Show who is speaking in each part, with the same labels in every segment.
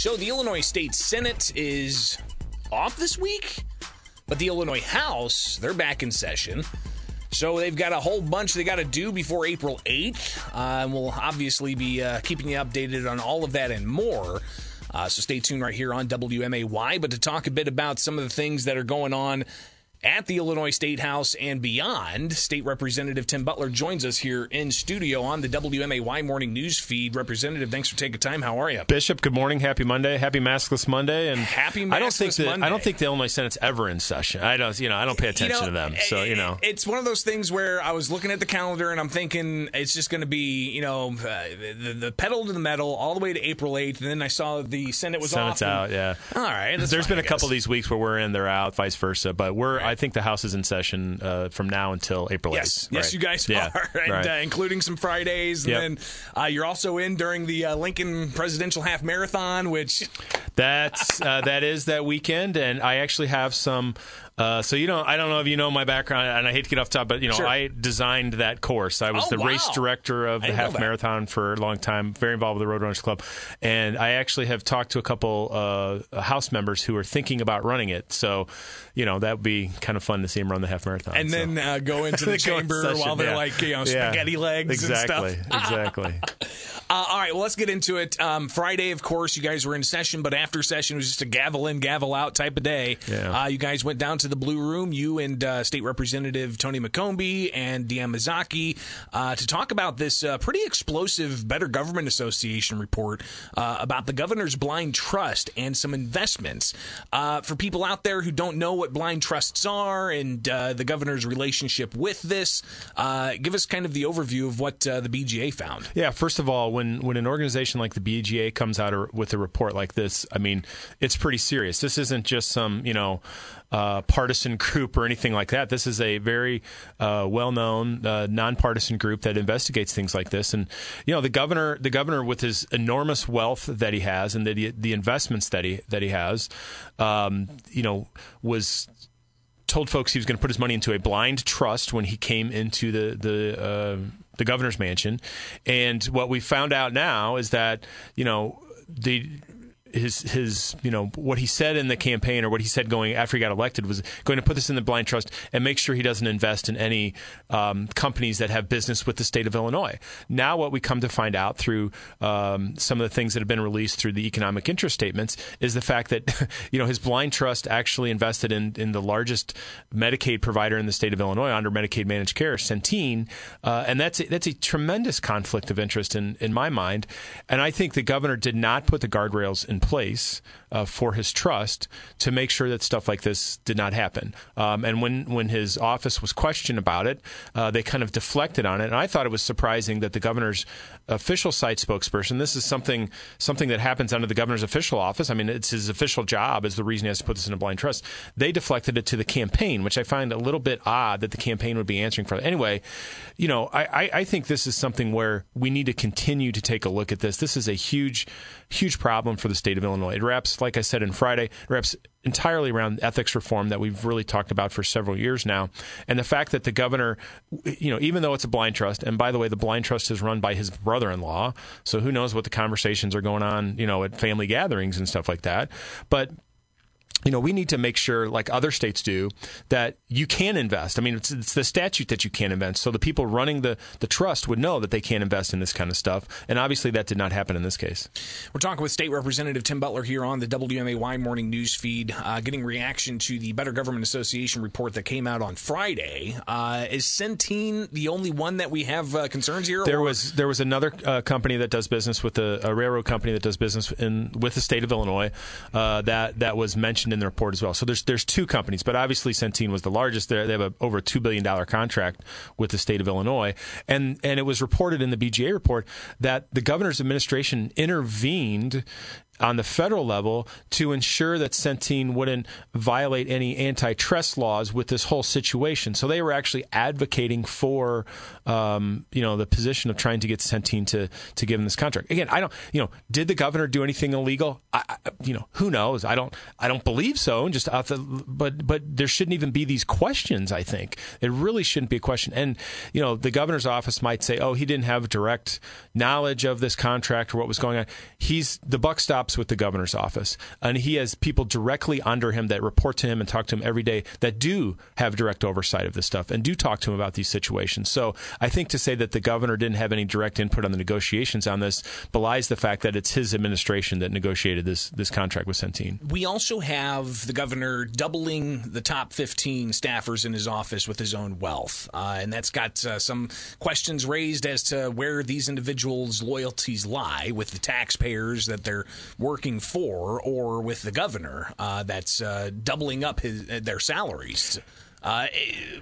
Speaker 1: So the Illinois State Senate is off this week, but the Illinois House, they're back in session. So they've got a whole bunch they got to do before April 8th. Uh, and we'll obviously be uh, keeping you updated on all of that and more. Uh, so stay tuned right here on WMAY. But to talk a bit about some of the things that are going on at the Illinois State House and beyond. State Representative Tim Butler joins us here in studio on the WMAY morning news feed. Representative, thanks for taking time. How are you?
Speaker 2: Bishop, good morning. Happy Monday. Happy Maskless Monday.
Speaker 1: And happy Maskless
Speaker 2: I don't think
Speaker 1: Monday.
Speaker 2: I don't think the Illinois Senate's ever in session. I don't, you know, I don't pay attention
Speaker 1: you know,
Speaker 2: to them. So, you know.
Speaker 1: It's one of those things where I was looking at the calendar and I'm thinking it's just going to be, you know, uh, the, the, pedal to the metal all the way to April 8th. And then I saw the Senate was
Speaker 2: Senate's
Speaker 1: off.
Speaker 2: out, yeah.
Speaker 1: All right.
Speaker 2: There's
Speaker 1: fine,
Speaker 2: been a couple of these weeks where we're in, they're out, vice versa. But we're. I think the House is in session uh, from now until April 8th.
Speaker 1: Yes, yes,
Speaker 2: right.
Speaker 1: you guys
Speaker 2: yeah,
Speaker 1: are, and,
Speaker 2: right.
Speaker 1: uh, including some Fridays. And then uh, you're also in during the uh, Lincoln Presidential Half Marathon, which
Speaker 2: that's uh, that is that weekend, and I actually have some uh, so you know, I don't know if you know my background, and I hate to get off top, but you know,
Speaker 1: sure.
Speaker 2: I designed that course. I was
Speaker 1: oh,
Speaker 2: the
Speaker 1: wow.
Speaker 2: race director of the half marathon for a long time, very involved with the Roadrunners Club, and I actually have talked to a couple uh, house members who are thinking about running it. So, you know, that would be kind of fun to see him run the half marathon,
Speaker 1: and
Speaker 2: so.
Speaker 1: then uh, go into the chamber while they're
Speaker 2: yeah.
Speaker 1: like you know spaghetti
Speaker 2: yeah.
Speaker 1: legs
Speaker 2: exactly,
Speaker 1: and stuff.
Speaker 2: Exactly.
Speaker 1: Uh, all right, well, let's get into it. Um, Friday, of course, you guys were in session, but after session, it was just a gavel in, gavel out type of day.
Speaker 2: Yeah.
Speaker 1: Uh, you guys went down to the Blue Room, you and uh, State Representative Tony McCombie and Deanne Mazzochi, uh, to talk about this uh, pretty explosive Better Government Association report uh, about the governor's blind trust and some investments. Uh, for people out there who don't know what blind trusts are and the governor's relationship with this, give us kind of the overview of what the BGA found.
Speaker 2: Yeah, first of all, when when an organization like the BGA comes out with a report like this, I mean, it's pretty serious. This isn't just some you know uh, partisan group or anything like that. This is a very uh, well-known, uh, nonpartisan group that investigates things like this. And you know, the governor, the governor, with his enormous wealth that he has and the the investments that he that he has, um, you know, was told folks he was going to put his money into a blind trust when he came into the the uh, the governor's mansion, and what we found out now is that you know the his his you know what he said in the campaign or what he said going after he got elected was going to put this in the blind trust and make sure he doesn't invest in any um, companies that have business with the state of Illinois. Now, what we come to find out through um, some of the things that have been released through the economic interest statements is the fact that you know his blind trust actually invested in in the largest Medicaid provider in the state of Illinois under Medicaid managed care, Centene, uh, and that's a, that's a tremendous conflict of interest in in my mind. And I think the governor did not put the guardrails in place uh, for his trust to make sure that stuff like this did not happen. Um, and when when his office was questioned about it, uh, they kind of deflected on it. And I thought it was surprising that the governor's official site spokesperson. This is something something that happens under the governor's official office. I mean, it's his official job is the reason he has to put this in a blind trust. They deflected it to the campaign, which I find a little bit odd that the campaign would be answering for. It. Anyway, you know, I, I, I think this is something where we need to continue to take a look at this. This is a huge, huge problem for the state of Illinois. It wraps, like I said in Friday, wraps entirely around ethics reform that we've really talked about for several years now. And the fact that the governor, you know, even though it's a blind trust, and by the way, the blind trust is run by his brother in law. So who knows what the conversations are going on, you know, at family gatherings and stuff like that. But you know, we need to make sure, like other states do, that you can invest. I mean, it's, it's, the statute that you can invest. So the people running the, the trust would know that they can't invest in this kind of stuff. And obviously, that did not happen in this case.
Speaker 1: We're talking with State Representative Tim Butler here on the WMAY morning news feed, uh, getting reaction to the Better Government Association report that came out on Friday. Uh, is Centene the only one that we have uh, concerns here?
Speaker 2: There
Speaker 1: or?
Speaker 2: was there was another uh, company that does business with a, a, railroad company that does business in with the state of Illinois uh, that that was mentioned in the report as well. So there's there's two companies, but obviously Centene was the largest. They have a, over a two billion dollar contract with the state of Illinois, and and it was reported in the BGA report that the governor's administration intervened on the federal level to ensure that Centene wouldn't violate any antitrust laws with this whole situation. So they were actually advocating for, um, you know, the position of trying to get Centene to to give them this contract. Again, I don't, you know, did the governor do anything illegal? I, I, you know, who knows? I don't, I don't believe so. And just out the, but but there shouldn't even be these questions. I think it really shouldn't be a question. And you know, the governor's office might say, oh, he didn't have direct knowledge of this contract or what was going on. He's the buck stops with the governor's office, and he has people directly under him that report to him and talk to him every day that do have direct oversight of this stuff and do talk to him about these situations. So I think to say that the governor didn't have any direct input on the negotiations on this belies the fact that it's his administration that negotiated this this contract with Centene.
Speaker 1: We also have the governor doubling the top 15 staffers in his office with his own wealth, uh, and that's got uh, some questions raised as to where these individuals' loyalties lie with the taxpayers that they're working for, or with the governor uh, that's uh, doubling up his their salaries. Uh,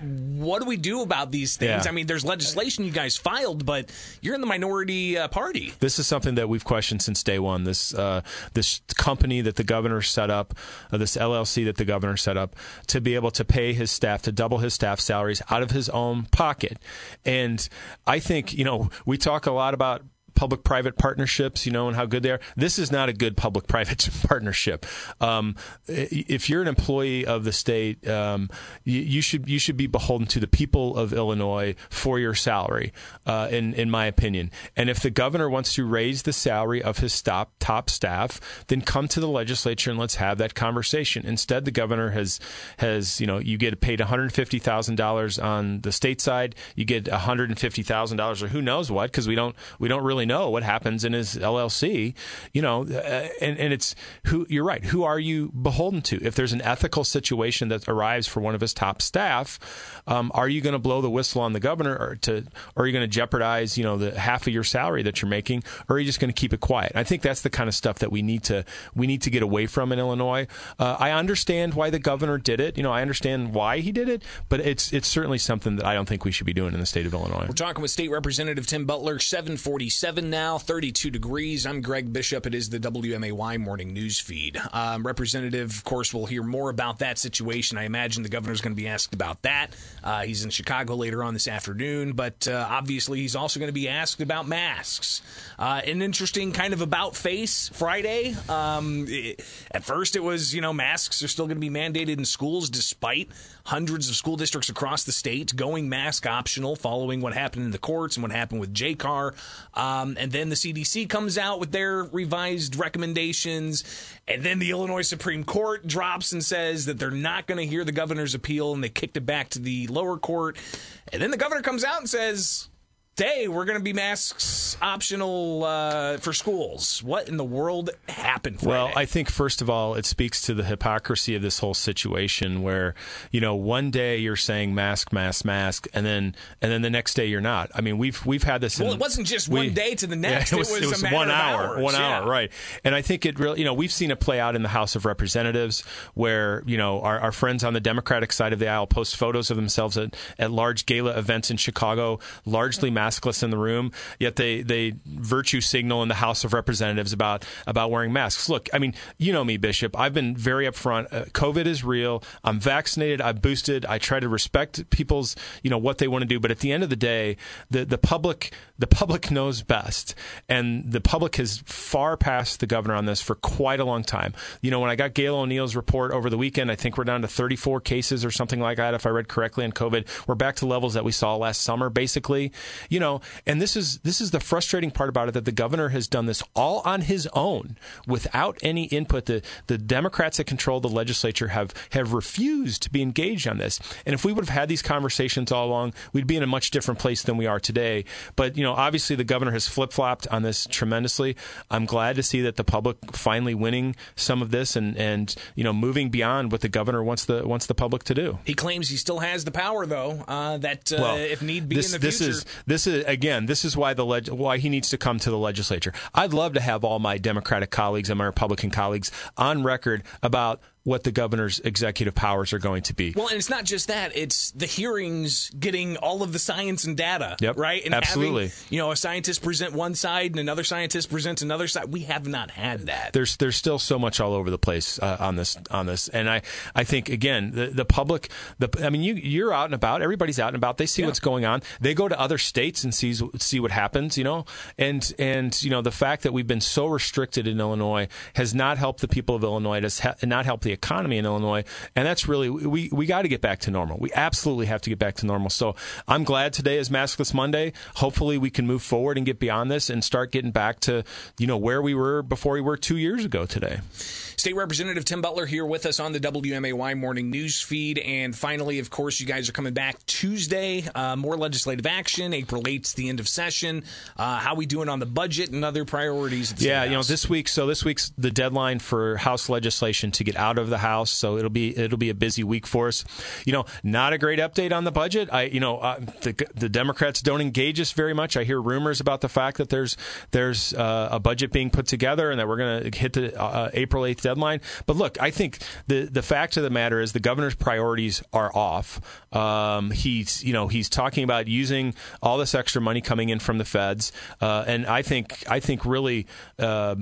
Speaker 1: what do we do about these things?
Speaker 2: Yeah.
Speaker 1: I mean, there's legislation you guys filed, but you're in the minority uh, party.
Speaker 2: This is something that we've questioned since day one. This uh, this company that the governor set up, uh, this LLC that the governor set up, to be able to pay his staff to double his staff salaries out of his own pocket. And I think you know we talk a lot about public private partnerships, you know, and how good they are. This is not a good public private partnership. Um, if you're an employee of the state, um, you, you, should you should be beholden to the people of Illinois for your salary, uh, in in my opinion. And if the governor wants to raise the salary of his top top staff, then come to the legislature and let's have that conversation. Instead, the governor has has you know you get paid one hundred fifty thousand dollars on the state side, you get one hundred and fifty thousand dollars or who knows what because we don't we don't really know what happens in his LLC, you know, uh, and, and it's who you're right. Who are you beholden to? If there's an ethical situation that arrives for one of his top staff, um, are you going to blow the whistle on the governor or to, or are you going to jeopardize, you know, the half of your salary that you're making, or are you just going to keep it quiet? I think that's the kind of stuff that we need to, we need to get away from in Illinois. Uh, I understand why the governor did it. You know, I understand why he did it, but it's, it's certainly something that I don't think we should be doing in the state of Illinois.
Speaker 1: We're talking with State Representative Tim Butler, 747 now, 32 degrees. I'm Greg Bishop. It is the WMAY morning news feed. Um, Representative, of course, we'll hear more about that situation. I imagine the governor's going to be asked about that. Uh, he's in Chicago later on this afternoon, but uh, obviously he's also going to be asked about masks. Uh, an interesting kind of about face Friday. Um, it, at first, it was, you know, masks are still going to be mandated in schools despite hundreds of school districts across the state going mask optional following what happened in the courts and what happened with JCAR. Um, Um, and then the CDC comes out with their revised recommendations. And then the Illinois Supreme Court drops and says that they're not going to hear the governor's appeal and they kicked it back to the lower court. And then the governor comes out and says, Hey, we're going to be masks optional uh, for schools. What in the world happened? Friday?
Speaker 2: Well, I think first of all, it speaks to the hypocrisy of this whole situation, where you know one day you're saying mask, mask, mask, and then and then the next day you're not. I mean, we've we've had this.
Speaker 1: well,
Speaker 2: in,
Speaker 1: it wasn't just
Speaker 2: we,
Speaker 1: one day to the next.
Speaker 2: Yeah, it was,
Speaker 1: it was,
Speaker 2: it was one hour,
Speaker 1: hours.
Speaker 2: one
Speaker 1: yeah.
Speaker 2: hour, right? And I think it really, you know, we've seen it play out in the House of Representatives, where you know our, our friends on the Democratic side of the aisle post photos of themselves at, at large gala events in Chicago, largely maskless in the room yet they they virtue signal in the House of Representatives about about wearing masks. Look, I mean, you know me, Bishop. I've been very upfront. Uh, COVID is real. I'm vaccinated. I'm boosted. I try to respect people's you know what they want to do, but at the end of the day, the the public the public knows best, and the public has far past the governor on this for quite a long time. You know, when I got Gail O'Neill's report over the weekend, I think we're down to 34 cases or something like that, if I read correctly, on COVID. We're back to levels that we saw last summer, basically. You know, and this is this is the frustrating part about it that the governor has done this all on his own without any input. The the Democrats that control the legislature have have refused to be engaged on this. And if we would have had these conversations all along, we'd be in a much different place than we are today. But you know, obviously the governor has flip flopped on this tremendously. I'm glad to see that the public finally winning some of this and and you know moving beyond what the governor wants the wants the public to do.
Speaker 1: He claims he still has the power, though. Uh, that uh,
Speaker 2: Well,
Speaker 1: if need be
Speaker 2: this,
Speaker 1: in the
Speaker 2: this
Speaker 1: future.
Speaker 2: is this is again this is why the leg- why he needs to come to the legislature. I'd love to have all my Democratic colleagues and my Republican colleagues on record about what the governor's executive powers are going to be.
Speaker 1: Well, and it's not just that; it's the hearings getting all of the science and data,
Speaker 2: Yep,
Speaker 1: right? And
Speaker 2: absolutely.
Speaker 1: having, you know, a scientist present one side and another scientist presents another side. We have not had that.
Speaker 2: there's there's still so much all over the place uh, on this on this, and I I think again the the public the I mean you you're out and about, everybody's out and about, they see
Speaker 1: Yeah.
Speaker 2: what's going on, they go to other states and sees see what happens, you know, and and you know the fact that we've been so restricted in Illinois has not helped the people of Illinois, it has ha- not helped the economy in Illinois, and that's really we we got to get back to normal. We absolutely have to get back to normal. So I'm glad today is Maskless Monday. Hopefully, we can move forward and get beyond this and start getting back to you know where we were before we were two years ago today.
Speaker 1: State Representative Tim Butler here with us on the WMAY morning news feed. And finally, of course, you guys are coming back Tuesday. Uh, more legislative action. April 8th, the end of session. Uh, how we doing on the budget and other priorities?
Speaker 2: yeah, you know, this week. So this week's the deadline for House legislation to get out of the House. So it'll be it'll be a busy week for us. You know, not a great update on the budget. I you know uh, the the Democrats don't engage us very much. I hear rumors about the fact that there's there's uh, a budget being put together and that we're going to hit the uh, April 8th deadline. But look, I think the the fact of the matter is the governor's priorities are off. Um, he's you know he's talking about using all this extra money coming in from the feds, uh, and I think I think really uh,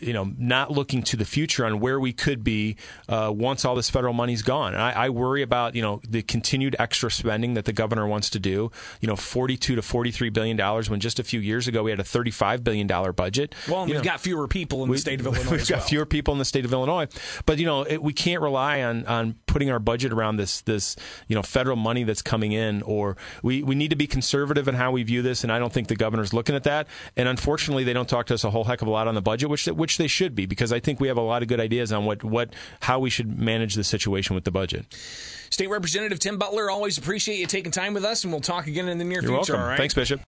Speaker 2: you know not looking to the future on where we could be uh, once all this federal money's gone. And I, I worry about you know the continued extra spending that the governor wants to do. You know, forty two to forty three billion dollars when just a few years ago we had a thirty five billion dollar budget.
Speaker 1: Well, we've
Speaker 2: know,
Speaker 1: got fewer people in the state of Illinois.
Speaker 2: We've got
Speaker 1: well.
Speaker 2: fewer people in the state of Illinois, but you know it, we can't rely on on putting our budget around this this you know federal money that's coming in, or we we need to be conservative in how we view this, and I don't think the governor's looking at that. And unfortunately, they don't talk to us a whole heck of a lot on the budget, which which they should be, because I think we have a lot of good ideas on what what how we should manage the situation with the budget.
Speaker 1: State Representative Tim Butler, always appreciate you taking time with us, and we'll talk again in the near
Speaker 2: You're
Speaker 1: future.
Speaker 2: Welcome.
Speaker 1: All right.
Speaker 2: Thanks, Bishop.